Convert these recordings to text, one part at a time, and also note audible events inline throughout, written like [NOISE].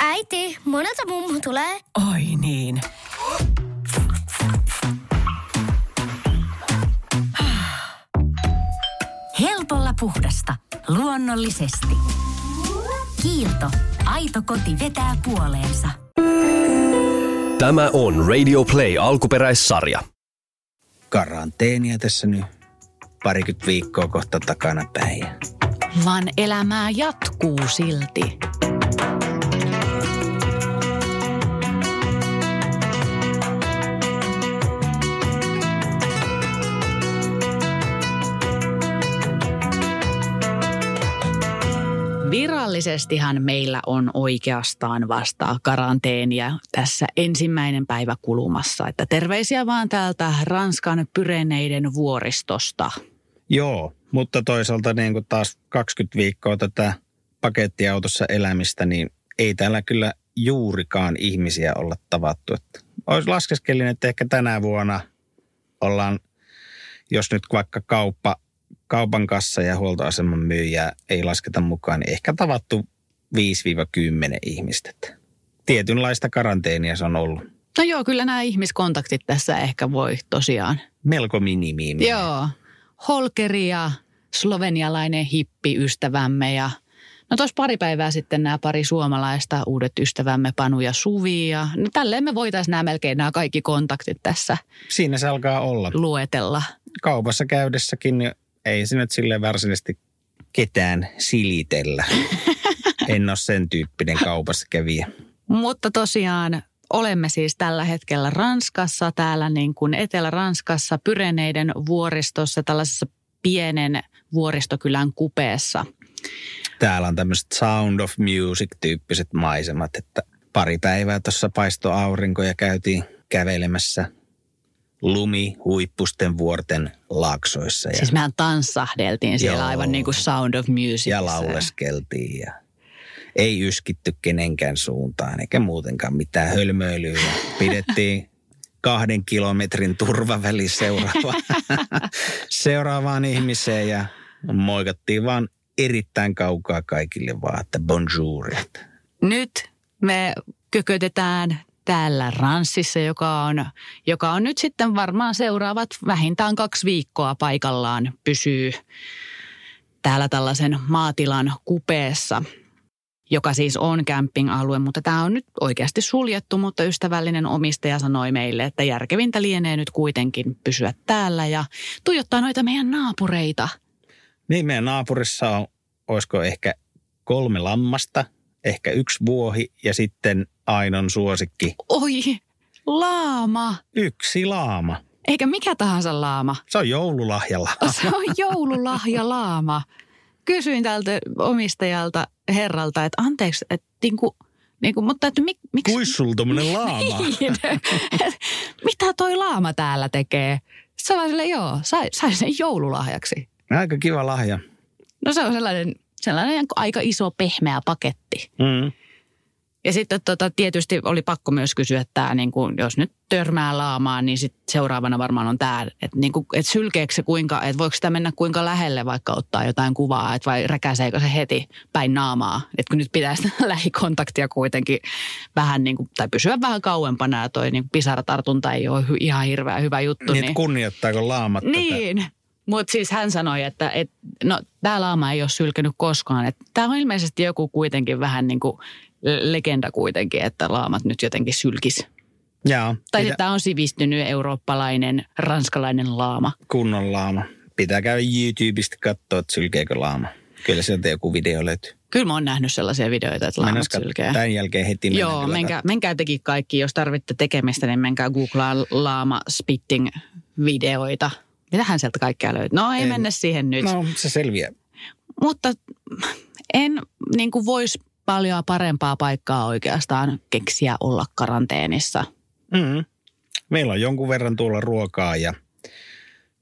Äiti, monelta mummu tulee? Oi niin. Helpolla puhdasta. Luonnollisesti. Kiilto. Aito koti vetää puoleensa. Tämä on Radio Play alkuperäissarja. Karanteenia tässä nyt parikymmentä viikkoa kohta takana päin. Vaan elämää jatkuu silti. Virallisestihan meillä on oikeastaan vasta karanteenia tässä ensimmäinen päivä kulumassa. Että terveisiä vaan täältä Ranskan Pyreneiden vuoristosta. Joo, mutta toisaalta niin kuin taas 20 viikkoa tätä pakettiautossa elämistä, niin ei täällä kyllä juurikaan ihmisiä olla tavattu. Että olisi laskeskelin, että ehkä tänä vuonna ollaan, jos nyt vaikka kauppa kaupan kassa ja huoltoaseman myyjää ei lasketa mukaan, niin ehkä tavattu 5-10 ihmistä. Tietynlaista karanteenia se on ollut. No joo, kyllä nämä ihmiskontaktit tässä ehkä voi tosiaan. Melko minimiin. Joo. Holkeri ja slovenialainen hippi-ystävämme ja No tuossa pari päivää sitten nämä pari suomalaista uudet ystävämme Panu ja Suvi ja no tälleen me voitaisiin nämä melkein nämä kaikki kontaktit tässä Siinä se alkaa olla. luetella. Kaupassa käydessäkin ei se nyt sille varsinaisesti ketään silitellä. [LAUGHS] en ole sen tyyppinen kaupassa kävijä. Mutta tosiaan olemme siis tällä hetkellä Ranskassa, täällä niin kuin Etelä-Ranskassa, Pyreneiden vuoristossa, tällaisessa pienen vuoristokylän kupeessa. Täällä on tämmöiset Sound of Music-tyyppiset maisemat, että pari päivää tuossa paisto aurinko ja käytiin kävelemässä lumi huippusten vuorten laaksoissa. Ja, Siis mehän tanssahdeltiin siellä Joo. aivan niin kuin Sound of Music. ja lauleskeltiin ja ei yskitty kenenkään suuntaan eikä muutenkaan mitään hölmöilyä. Pidettiin kahden kilometrin turvaväli seuraava, [LAUGHS] seuraavaan ihmiseen ja moikattiin vaan erittäin kaukaa kaikille vaan, että bonjour. Nyt me kökötetään täällä Ranssissa, joka on, joka on nyt sitten varmaan seuraavat vähintään kaksi viikkoa paikallaan pysyy täällä tällaisen maatilan kupeessa, joka siis on camping-alue, mutta tämä on nyt oikeasti suljettu, mutta ystävällinen omistaja sanoi meille, että järkevintä lienee nyt kuitenkin pysyä täällä ja tuijottaa noita meidän naapureita. Niin meidän naapurissa on, olisiko ehkä kolme lammasta, ehkä yksi vuohi ja sitten Ainon suosikki, Oi, laama! yksi laama. Eikä mikä tahansa laama. Se on joululahjalla. [LAUGHS] Se on joululahja laama. Kysyin tältä omistajalta herralta, että anteeksi, että niinku, niinku, mutta että mik, miksi... Kuis sulla tommonen laama? [LAUGHS] Niin, et mitä toi laama täällä tekee? Vaan silleen, joo, sai, sai sen joululahjaksi. Aika kiva lahja. No se on sellainen, sellainen aika iso pehmeä paketti. Mm. Ja sitten tota, tietysti oli pakko myös kysyä, että tää, niin kuin, jos nyt törmää laamaan, niin sit seuraavana varmaan on tämä, että, niin kuin, että sylkeekö se kuinka, että voiko sitä mennä kuinka lähelle vaikka ottaa jotain kuvaa, että vai räkäseekö se heti päin naamaa. Että kun nyt pitäisi [LAUGHS] lähikontaktia kuitenkin vähän niin kuin, tai pysyä vähän kauempana ja toi niin pisaratartunta ei ole ihan hirveän hyvä juttu. Niin, Niin, kunnioittaako laamat tätä? Mutta siis hän sanoi, että, että no tämä laama ei ole sylkenyt koskaan. Tämä on ilmeisesti joku kuitenkin vähän niin kuin legenda kuitenkin, että laamat nyt jotenkin sylkis. Joo, Tai pitä, että tämä on sivistynyt eurooppalainen, ranskalainen laama. kunnon laama. Pitää käydä YouTubesta katsoa, että sylkeekö laama. Kyllä sieltä joku video löytyy. Kyllä mä oon nähnyt sellaisia videoita, että laamat Mennäis kat- sylkee. Tämän jälkeen heti mennään Joo, menkää, menkää tekin kaikki. Jos tarvitte tekemistä, niin menkää googlaa laama spitting videoita. Mitähän sieltä kaikkea löytyy? No ei En- mennä siihen nyt. No, se selviää. Mutta en niin kuin voisi paljon parempaa paikkaa oikeastaan keksiä olla karanteenissa. Mm. Meillä on jonkun verran tuolla ruokaa ja,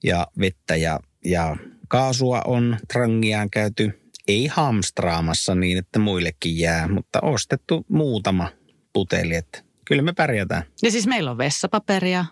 ja vettä ja, ja kaasua on trangiaan käyty. Ei hamstraamassa niin, että muillekin jää, mutta ostettu muutama puteli, että kyllä me pärjätään. Ja siis meillä on vessapaperia.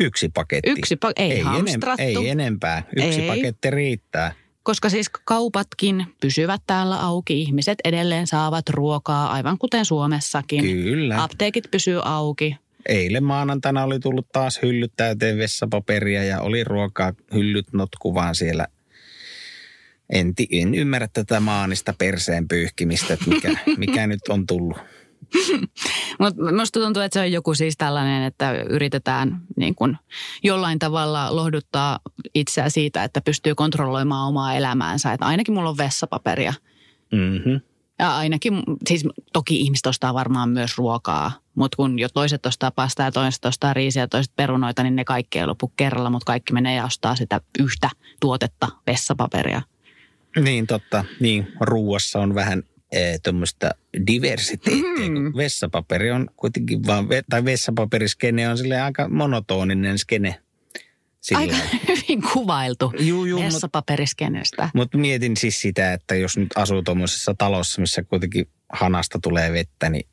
Yksi paketti. Yksi pa- ei, ei, hamstrattu. ei enempää. Yksi Ei. paketti riittää. koska siis kaupatkin pysyvät täällä auki. Ihmiset edelleen saavat ruokaa, aivan kuten Suomessakin. Kyllä. Apteekit pysyy auki. Eilen maanantaina oli tullut taas hyllyt täyteen vessapaperia ja oli ruokaa hyllyt notkuvaan siellä. En, en ymmärrä tätä maanista perseen pyyhkimistä, että mikä, [LAUGHS] mikä nyt on tullut. [LAUGHS] Mutta musta tuntuu, että se on joku siis tällainen, että yritetään niin kun jollain tavalla lohduttaa itseä siitä, että pystyy kontrolloimaan omaa elämäänsä. Että ainakin mulla on vessapaperia. Mm-hmm. Ja ainakin, siis toki ihmiset ostaa varmaan myös ruokaa, mutta kun jo toiset ostaa pastaa ja toiset ostaa riisiä ja toiset perunoita, niin ne kaikki ei lopu kerralla, mutta kaikki menee ja ostaa sitä yhtä tuotetta, vessapaperia. Niin totta, niin ruuassa on vähän tuommoista diversiteettiä, Mm. kun vessapaperi on kuitenkin vaan, tai vessapaperiskene on sille aika monotoninen skene. Sillä Aika [LAUGHS] hyvin kuvailtu Juu, juu, mut- vessapaperiskenestä. Mutta mietin siis sitä, että jos nyt asuu tuommoisessa talossa, missä kuitenkin hanasta tulee vettä, niin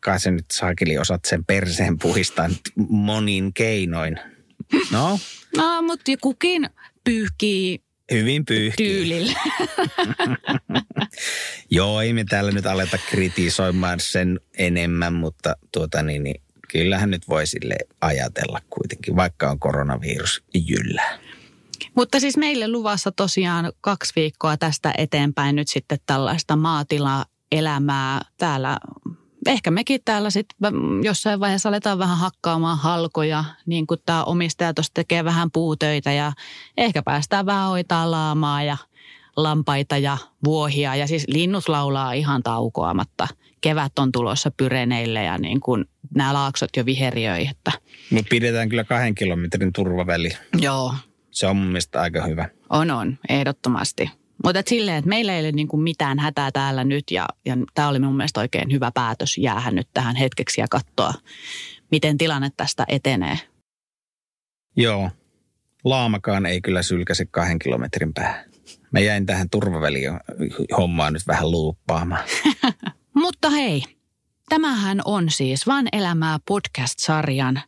kai se nyt saakeli osaat sen perseen puhistaa monin keinoin. No, [LAUGHS] No, mutta kukin pyyhkii hyvin pyyhkii. tyylillä. [LAUGHS] Joo, ei me täällä nyt aleta kritisoimaan sen enemmän, mutta tuota niin, niin kyllähän nyt voi sille ajatella kuitenkin, vaikka on koronavirus jyllää. Mutta siis meille luvassa tosiaan kaksi viikkoa tästä eteenpäin nyt sitten tällaista maatilaelämää täällä. Ehkä mekin täällä sitten jossain vaiheessa aletaan vähän hakkaamaan halkoja, niin kuin tämä omistaja tuossa tekee vähän puutöitä ja ehkä päästään vähän hoitaa laamaa ja lampaita ja vuohia. Ja siis linnut laulaa ihan taukoamatta. Kevät on tulossa pyreneille ja niin kuin nämä laaksot jo viheriöi. Että Mutta pidetään kyllä kahden kilometrin turvaväli. joo, Se on mun mielestä aika hyvä. On, on, ehdottomasti. Mutta silleen, että meillä ei ole niinku mitään hätää täällä nyt ja, ja tämä oli mun mielestä oikein hyvä päätös jäähän nyt tähän hetkeksi ja katsoa, miten tilanne tästä etenee. Joo, laamakaan ei kyllä sylkäse kahden kilometrin päähän. Mä jäin tähän turvaväliin hommaan nyt vähän luuppaamaan. [LAUGHS] Mutta hei, tämähän on siis Van elämää podcast-sarjan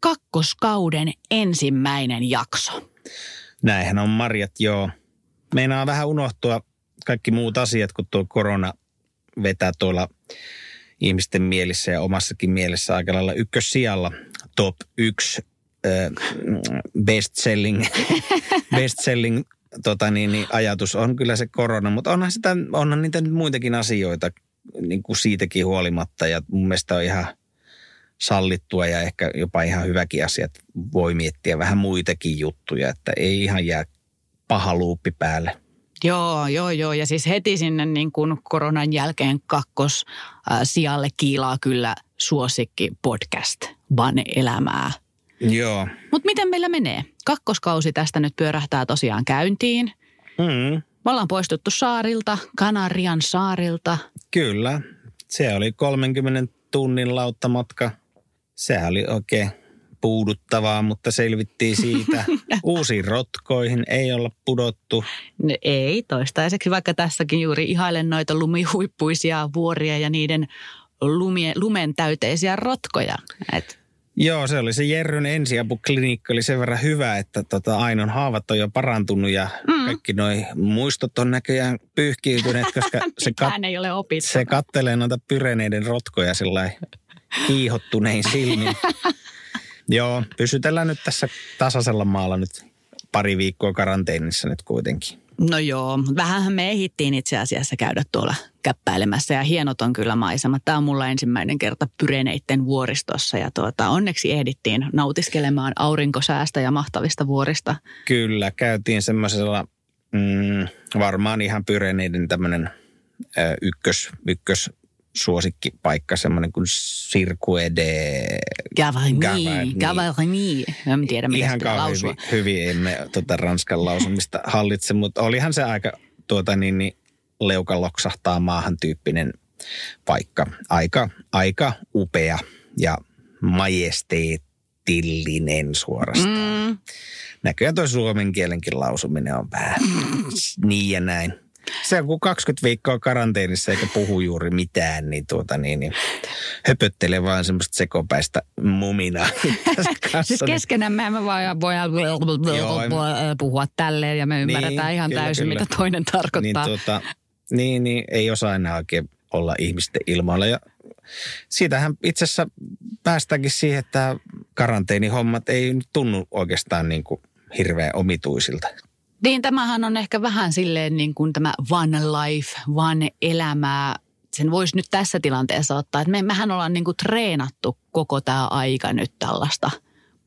kakkoskauden ensimmäinen jakso. Näinhän on Marjat, joo. Meinaa vähän unohtua kaikki muut asiat, kun tuo korona vetää tuolla ihmisten mielissä ja omassakin mielessä aika lailla ykkössijalla. Top yksi äh, best selling, [LAUGHS] best selling tota niin, niin ajatus on kyllä se korona, mutta onhan, sitä, onhan niitä nyt muitakin asioita niin kuin siitäkin huolimatta ja mun mielestä on ihan sallittua ja ehkä jopa ihan hyväkin asia, että voi miettiä vähän muitakin juttuja, että ei ihan jää paha luuppi päälle. Joo, joo, joo. Ja siis heti sinne niin kuin koronan jälkeen kakkos äh, sijalle kiilaa kyllä suosikki podcast Van elämää. Joo. Mutta miten meillä menee? Kakkoskausi tästä nyt pyörähtää tosiaan käyntiin. Mm, Me ollaan poistuttu saarilta, Kanarian saarilta. kyllä. Se oli 30 tunnin lauttamatka. Sehän oli oikein puuduttavaa, mutta selvittiin siitä. [LAUGHS] Uusiin rotkoihin ei olla pudottu. Ne ei toistaiseksi, vaikka tässäkin juuri ihailen noita lumihuippuisia vuoria ja niiden lumie, lumen täyteisiä rotkoja. Et Joo, se oli se Jerryn ensiapuklinikka oli sen verran hyvä, että tota Ainon haavat on jo parantunut ja mm. kaikki noi muistot on näköjään pyyhkiytyneet, koska [LAUGHS] se, kat, ei ole opittu. se kattelee noita pyreneiden rotkoja sillä kiihottunein silmin. [LAUGHS] Joo, pysytellään nyt tässä tasaisella maalla nyt pari viikkoa karanteenissa nyt kuitenkin. No joo, vähänhän me ehdittiin itse asiassa käydä tuolla käppäilemässä ja hienot on kyllä maisemat. Tämä on mulla ensimmäinen kerta Pyreneitten vuoristossa ja tuota, onneksi ehdittiin nautiskelemaan aurinkosäästä ja mahtavista vuorista. Kyllä, käytiin semmoisella mm, varmaan ihan pyreneiden tämmöinen ykkös, ykkös suosikkipaikka, semmoinen kuin Cirque de... Gavarni, Gavarni. Gavarni. En tiedä, miten Ihan kauhean lausua. hyvin, hyvin emme tota ranskan lausumista hallitse, mutta olihan se aika tuota niin, niin leuka loksahtaa maahan tyyppinen paikka. Aika, aika upea ja majesteettillinen suorastaan. Mm, Näköjään tuo suomen kielenkin lausuminen on vähän [LAUGHS] niin ja näin. Se on kun 20 viikkoa karanteenissa eikä puhu juuri mitään, niin, tuota, niin, niin höpöttelee vaan semmoista sekopäistä muminaa. [LAUGHS] siis keskenämme me vaan voidaan puhua tälleen ja me ymmärretään niin, ihan kyllä, täysin, kyllä. mitä toinen tarkoittaa. Niin, tuota, niin, niin ei osaa enää oikein olla ihmisten ilmoilla. Ja siitähän itse asiassa päästäänkin siihen, että karanteenihommat ei nyt tunnu oikeastaan niin kuin hirveän omituisilta. Niin, tämähän on ehkä vähän silleen niin kuin tämä one life, one elämää. Sen voisi nyt tässä tilanteessa ottaa, että me, mehän ollaan niin kuin treenattu koko tämä aika nyt tällaista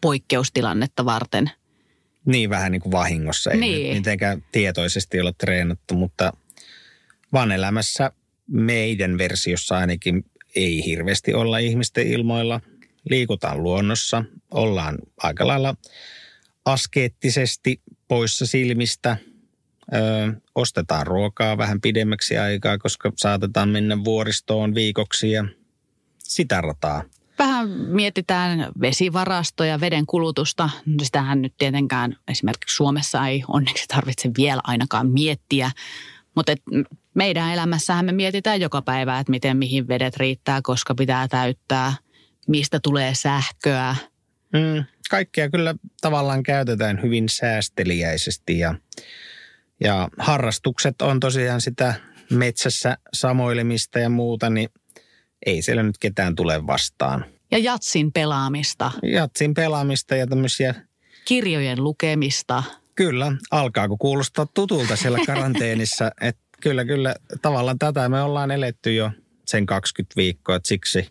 poikkeustilannetta varten. Niin, vähän niin kuin vahingossa. Ei niin. mitenkään tietoisesti ole treenattu, mutta vaan elämässä meidän versiossa ainakin ei hirveästi olla ihmisten ilmoilla. Liikutaan luonnossa, ollaan aika lailla askeettisesti poissa silmistä. Ö, ostetaan ruokaa vähän pidemmäksi aikaa, koska saatetaan mennä vuoristoon viikoksi ja sitä rataa. Vähän mietitään vesivarastoja, veden kulutusta. No sitähän nyt tietenkään esimerkiksi Suomessa ei onneksi tarvitse vielä ainakaan miettiä. Mutta meidän elämässähän me mietitään joka päivä, että miten mihin vedet riittää, koska pitää täyttää, mistä tulee sähköä. Mm, kaikkea kyllä tavallaan käytetään hyvin säästeliäisesti ja, ja harrastukset on tosiaan sitä metsässä samoilemista ja muuta, niin ei siellä nyt ketään tule vastaan. Ja jatsin pelaamista. Jatsin pelaamista ja tämmöisiä... Kirjojen lukemista. Kyllä, alkaako kuulostaa tutulta siellä karanteenissa, [LAUGHS] että kyllä, kyllä, tavallaan tätä me ollaan eletty jo sen 20 viikkoa, että siksi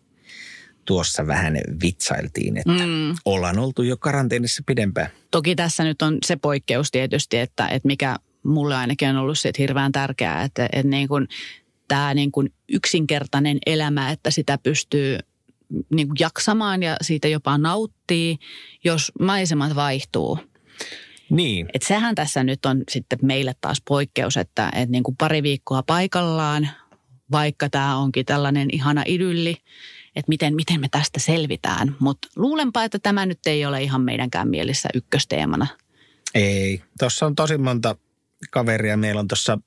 tuossa vähän vitsailtiin, että mm. ollaan oltu jo karanteenissa pidempään. Toki tässä nyt on se poikkeus tietysti, että, että mikä mulle ainakin on ollut se, että hirveän tärkeää, että, että niin kuin, tämä niin kuin yksinkertainen elämä, että sitä pystyy niin kuin jaksamaan ja siitä jopa nauttii, jos maisemat vaihtuu. Niin. Et sehän tässä nyt on sitten meille taas poikkeus, että, että niin kuin pari viikkoa paikallaan, vaikka tämä onkin tällainen ihana idylli, että miten, miten me tästä selvitään. Mutta luulenpa, että tämä nyt ei ole ihan meidänkään mielissä ykkösteemana. Ei. Tuossa on tosi monta kaveria. Meillä on tuossa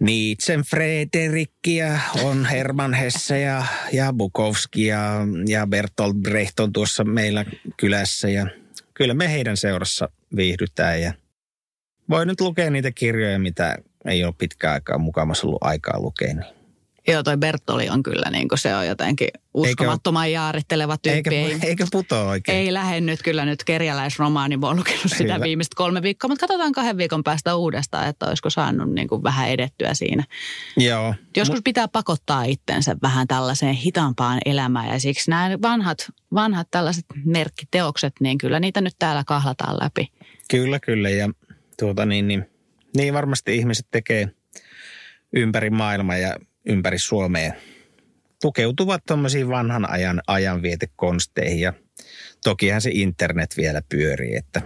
Nietzschen Frederikkiä, on Herman Hesse ja, ja Bukowski ja, ja Bertolt Brecht on tuossa meillä kylässä. Ja kyllä me heidän seurassa viihdytään ja voi nyt lukea niitä kirjoja, mitä ei ole pitkään aikaa mukamassa ollut aikaa lukea. Niin. Joo, toi Bertoli on kyllä niin kuin se on jotenkin uskomattoman eikö, jaaritteleva tyyppi. Eikä, eikä putoa oikein. Ei lähde nyt kyllä nyt kerjäläisromaani. Mä oon lukenut sitä Hyvä. viimeiset kolme viikkoa, mutta katsotaan kahden viikon päästä uudestaan, että olisiko saanut niin kuin vähän edettyä siinä. Joo. Joskus Mut... pitää pakottaa itsensä vähän tällaiseen hitaampaan elämään ja siksi nämä vanhat, vanhat tällaiset merkkiteokset, niin kyllä niitä nyt täällä kahlataan läpi. Kyllä, kyllä ja tuota niin, niin, niin varmasti ihmiset tekee ympäri maailmaa ja ympäri Suomea tukeutuvat tuommoisiin vanhan ajan ajanvietekonsteihin ja tokihan se internet vielä pyörii, että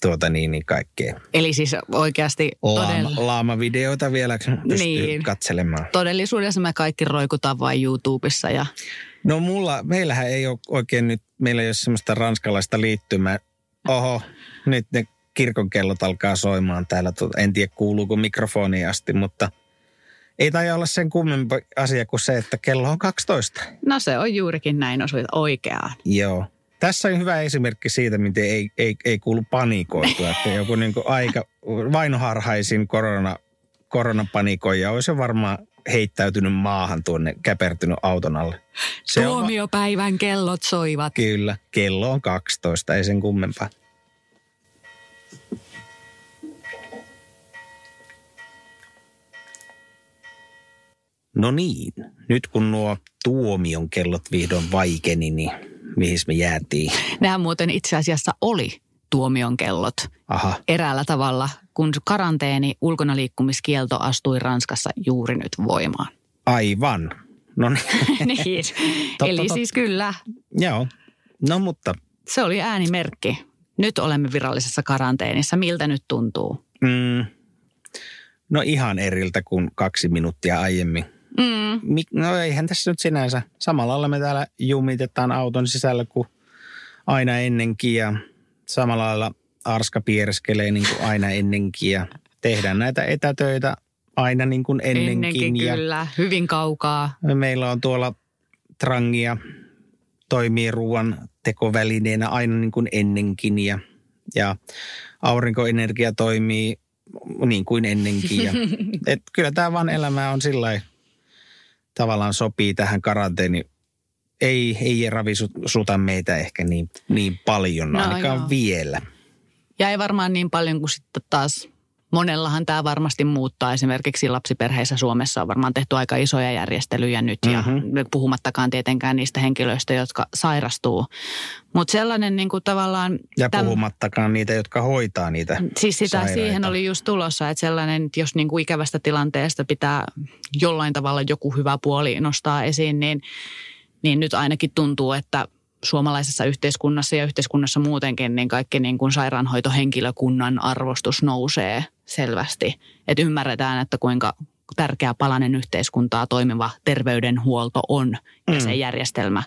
tuota niin, niin kaikkea. Eli siis oikeasti Laama. Laama-videoita vielä pystyy niin. katselemaan. Todellisuudessa me kaikki roikutaan vain YouTubessa ja... No mulla, meillähän ei ole oikein nyt, meillä ei ole semmoista ranskalaista liittymää. Oho, nyt ne kirkonkellot alkaa soimaan täällä. En tiedä kuuluuko mikrofoniin asti, mutta – ei taida olla sen kummempi asia kuin se, että kello on 12. No se on juurikin näin, osuit oikeaan. Joo. Tässä on hyvä esimerkki siitä, miten ei, ei, ei kuulu panikoitua. Että [LAUGHS] joku niin aika vainoharhaisin korona, koronapanikoija olisi varmaan heittäytynyt maahan tuonne, käpertynyt auton alle. Se Tuomiopäivän on... kellot soivat. Kyllä, kello on 12, ei sen kummempaa. No niin, nyt kun nuo tuomion kellot vihdoin vaikeni, niin mihin me jäätiin? Nämä muuten itse asiassa oli tuomion kellot Aha. eräällä tavalla, kun karanteeni ulkonaliikkumiskielto astui Ranskassa juuri nyt voimaan. Aivan. No niin. [LAUGHS] niin. Eli tot. siis kyllä. Joo. No mutta. Se oli äänimerkki. Nyt olemme virallisessa karanteenissa. Miltä nyt tuntuu? Mm. No ihan eriltä kuin kaksi minuuttia aiemmin Mm. No eihän tässä nyt sinänsä. Samalla lailla me täällä jumitetaan auton sisällä kuin aina ennenkin ja samalla lailla arska piereskelee niin kuin aina ennenkin ja tehdään näitä etätöitä aina niin kuin ennenkin. Ennenkin ja kyllä, hyvin kaukaa. Meillä on tuolla trangia toimii ruoan tekovälineenä aina niin kuin ennenkin ja, ja aurinkoenergia toimii niin kuin ennenkin. Ja, [LAUGHS] et kyllä tämä vaan elämä on sillä lailla tavallaan sopii tähän karanteeni. Ei, ei ravisuta meitä ehkä niin, niin paljon, no, No ainakaan joo. vielä. Ja ei varmaan niin paljon kuin sitten taas monellahan tämä varmasti muuttaa. Esimerkiksi lapsiperheissä Suomessa on varmaan tehty aika isoja järjestelyjä nyt ja Mhm. puhumattakaan tietenkään niistä henkilöistä, jotka sairastuu. Mutta sellainen niin kuin tavallaan... Ja täm- puhumattakaan niitä, jotka hoitaa niitä Siis sitä sairaita. siihen oli just tulossa, että sellainen, että jos niin kuin ikävästä tilanteesta pitää jollain tavalla joku hyvä puoli nostaa esiin, niin, niin nyt ainakin tuntuu, että suomalaisessa yhteiskunnassa ja yhteiskunnassa muutenkin, niin kaikki niin kuin sairaanhoitohenkilökunnan arvostus nousee selvästi. Että ymmärretään, että kuinka tärkeä palanen yhteiskuntaa toimiva terveydenhuolto on ja Mm. se järjestelmä.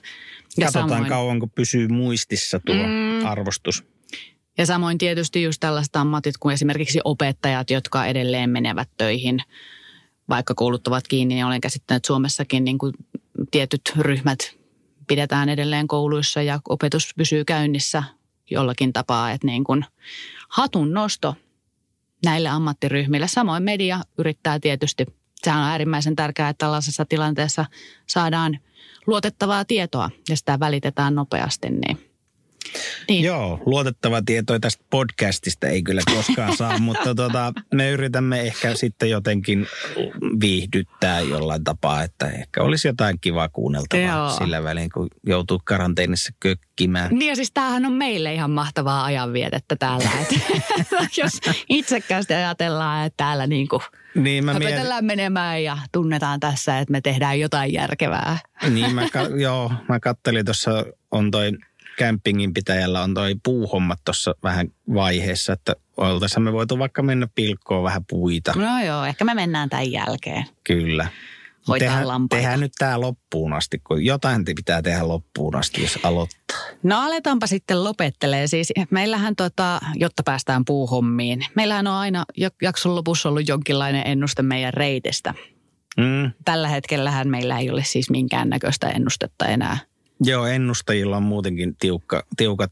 Katsotaan kauanko pysyy muistissa tuo Mm. arvostus. Ja samoin tietysti just tällaiset ammatit kuin esimerkiksi opettajat, jotka edelleen menevät töihin, vaikka koulut ovat kiinni, niin olen käsittänyt että Suomessakin niin kuin tietyt ryhmät pidetään edelleen kouluissa ja opetus pysyy käynnissä jollakin tapaa, että niin kuin hatun nosto näille ammattiryhmille. Samoin media yrittää tietysti, sehän on äärimmäisen tärkeää, että tällaisessa tilanteessa saadaan luotettavaa tietoa ja sitä välitetään nopeasti, niin niin. Joo, luotettava tieto tästä podcastista ei kyllä koskaan saa, [LAUGHS] mutta tota, me yritämme ehkä sitten jotenkin viihdyttää jollain tapaa, että ehkä olisi jotain kivaa kuunneltavaa Joo. sillä välin, kun joutuu karanteenissa kökkimään. Niin ja siis tämähän on meille ihan mahtavaa ajanvietettä täällä. Että [LAUGHS] jos itsekkäästi ajatellaan, että täällä niin kuin Niin mä, mietin, menemään ja tunnetaan tässä, että me tehdään jotain järkevää. niin mä, ka- [LAUGHS] joo, mä kattelin tuossa on toi campingin pitäjällä on toi puuhommat tuossa vähän vaiheessa, että oltaisiin me voitu vaikka mennä pilkkoon vähän puita. No joo, ehkä me mennään tämän jälkeen. Kyllä. Tehdään, tehdään nyt tämä loppuun asti, kun jotain te pitää tehdä loppuun asti, jos aloittaa. No aletaanpa sitten lopettelee. Siis meillähän, tota, jotta päästään puuhommiin, meillähän on aina jak- jakson lopussa ollut jonkinlainen ennuste meidän reitestä. Mm. Tällä hetkellähän meillä ei ole siis minkäännäköistä ennustetta enää. Joo, ennustajilla on muutenkin tiukka, tiukat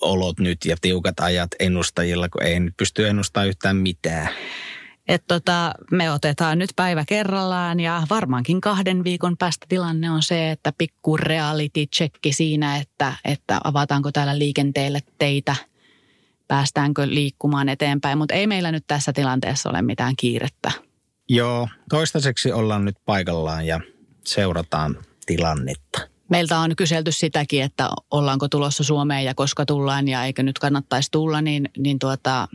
olot nyt ja tiukat ajat ennustajilla, kun ei nyt pysty ennustamaan yhtään mitään. Et tota, me otetaan nyt päivä kerrallaan ja varmaankin kahden viikon päästä tilanne on se, että pikku reality checki siinä, että, että avataanko täällä liikenteelle teitä, päästäänkö liikkumaan eteenpäin. Mutta ei meillä nyt tässä tilanteessa ole mitään kiirettä. Joo, toistaiseksi ollaan nyt paikallaan ja seurataan tilannetta. Meiltä on kyselty sitäkin, että ollaanko tulossa Suomeen ja koska tullaan ja eikö nyt kannattaisi tulla, niin, niin tuota,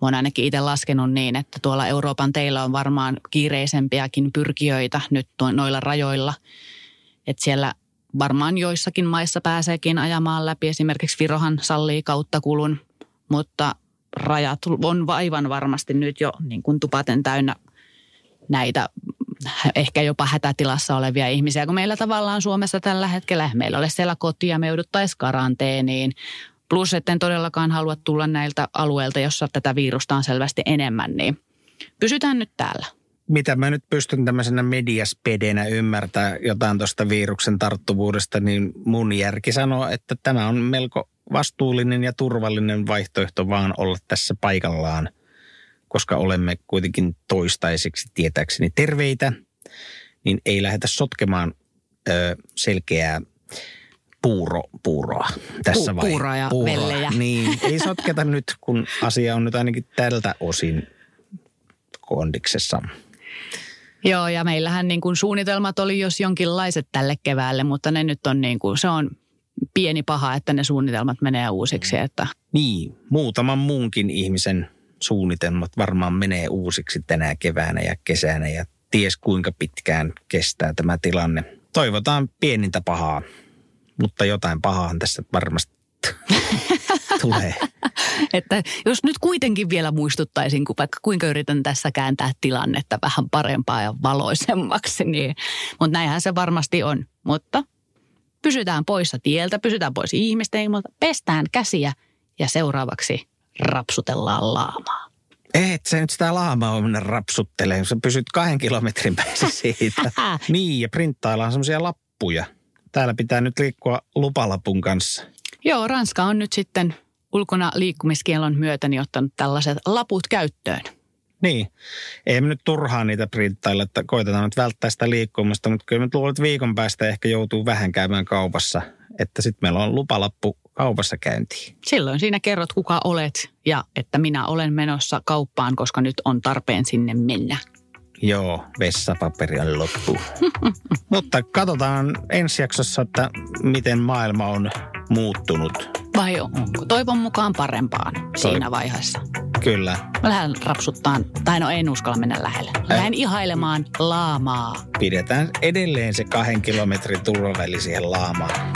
oon ainakin itse laskenut niin, että tuolla Euroopan teillä on varmaan kiireisempiäkin pyrkijöitä nyt noilla rajoilla. Että siellä varmaan joissakin maissa pääseekin ajamaan läpi. Esimerkiksi Virohan sallii kautta kulun, mutta rajat on aivan varmasti nyt jo niin kuin tupaten täynnä näitä ehkä jopa hätätilassa olevia ihmisiä, kun meillä tavallaan Suomessa tällä hetkellä meillä ole siellä kotia, me jouduttaisiin karanteeniin. Plus, etten todellakaan halua tulla näiltä alueilta, jossa tätä virusta on selvästi enemmän, niin pysytään nyt täällä. Mitä mä nyt pystyn tämmöisenä mediaspedenä ymmärtää jotain tuosta viruksen tarttuvuudesta, niin mun järki sanoo, että tämä on melko vastuullinen ja turvallinen vaihtoehto vaan olla tässä paikallaan, koska olemme kuitenkin toistaiseksi tietääkseni terveitä, niin ei lähdetä sotkemaan ö, selkeää puuro, puuroa tässä Pu- vai- puuroa ja vellejä. [LAUGHS] Niin, ei sotketa nyt, kun asia on nyt ainakin tältä osin kondiksessa. Joo, ja meillähän niin kuin suunnitelmat oli jos jonkinlaiset tälle keväälle, mutta ne nyt on niin kuin, se on pieni paha, että ne suunnitelmat menee uusiksi, että Niin, muutaman muunkin ihmisen suunnitelmat varmaan menee uusiksi tänä keväänä ja kesänä ja ties kuinka pitkään kestää tämä tilanne. Toivotaan pienintä pahaa, mutta jotain pahaa tässä varmasti [LAUGHS] tulee. Että jos nyt kuitenkin vielä muistuttaisin, kun vaikka kuinka yritän tässä kääntää tilannetta vähän parempaa ja valoisemmaksi, niin, mutta näinhän se varmasti on. Mutta pysytään poissa tieltä, pysytään pois ihmisten ilmoilta, pestään käsiä ja seuraavaksi rapsutellaan laamaa. Et sä nyt sitä laamaa mennä rapsuttelemaan, sä pysyt kahden kilometrin päässä [LAUGHS] siitä. [LAUGHS] niin, ja printtaillaan semmoisia lappuja. Täällä pitää nyt liikkua lupalapun kanssa. Joo, Ranska on nyt sitten ulkona liikkumiskielon myötä niin ottanut tällaiset laput käyttöön. Niin, ei me nyt turhaan niitä printtailla, että koitetaan nyt välttää sitä liikkumista, mutta kyllä me luulen, että viikon päästä ehkä joutuu vähän käymään kaupassa, että sitten meillä on lupalappu kaupassa käyntiin. Silloin siinä kerrot, kuka olet ja että minä olen menossa kauppaan, koska nyt on tarpeen sinne mennä. Joo, vessapaperi on loppu. [LAUGHS] mutta katsotaan ensi jaksossa, että miten maailma on muuttunut. Vai onko toivon mukaan parempaan siinä vaiheessa? Kyllä. Mä lähden rapsuttaan, tai no en uskalla mennä lähelle. Lähden ihailemaan laamaa. Pidetään edelleen se kahden kilometrin turvaväli siihen laamaan.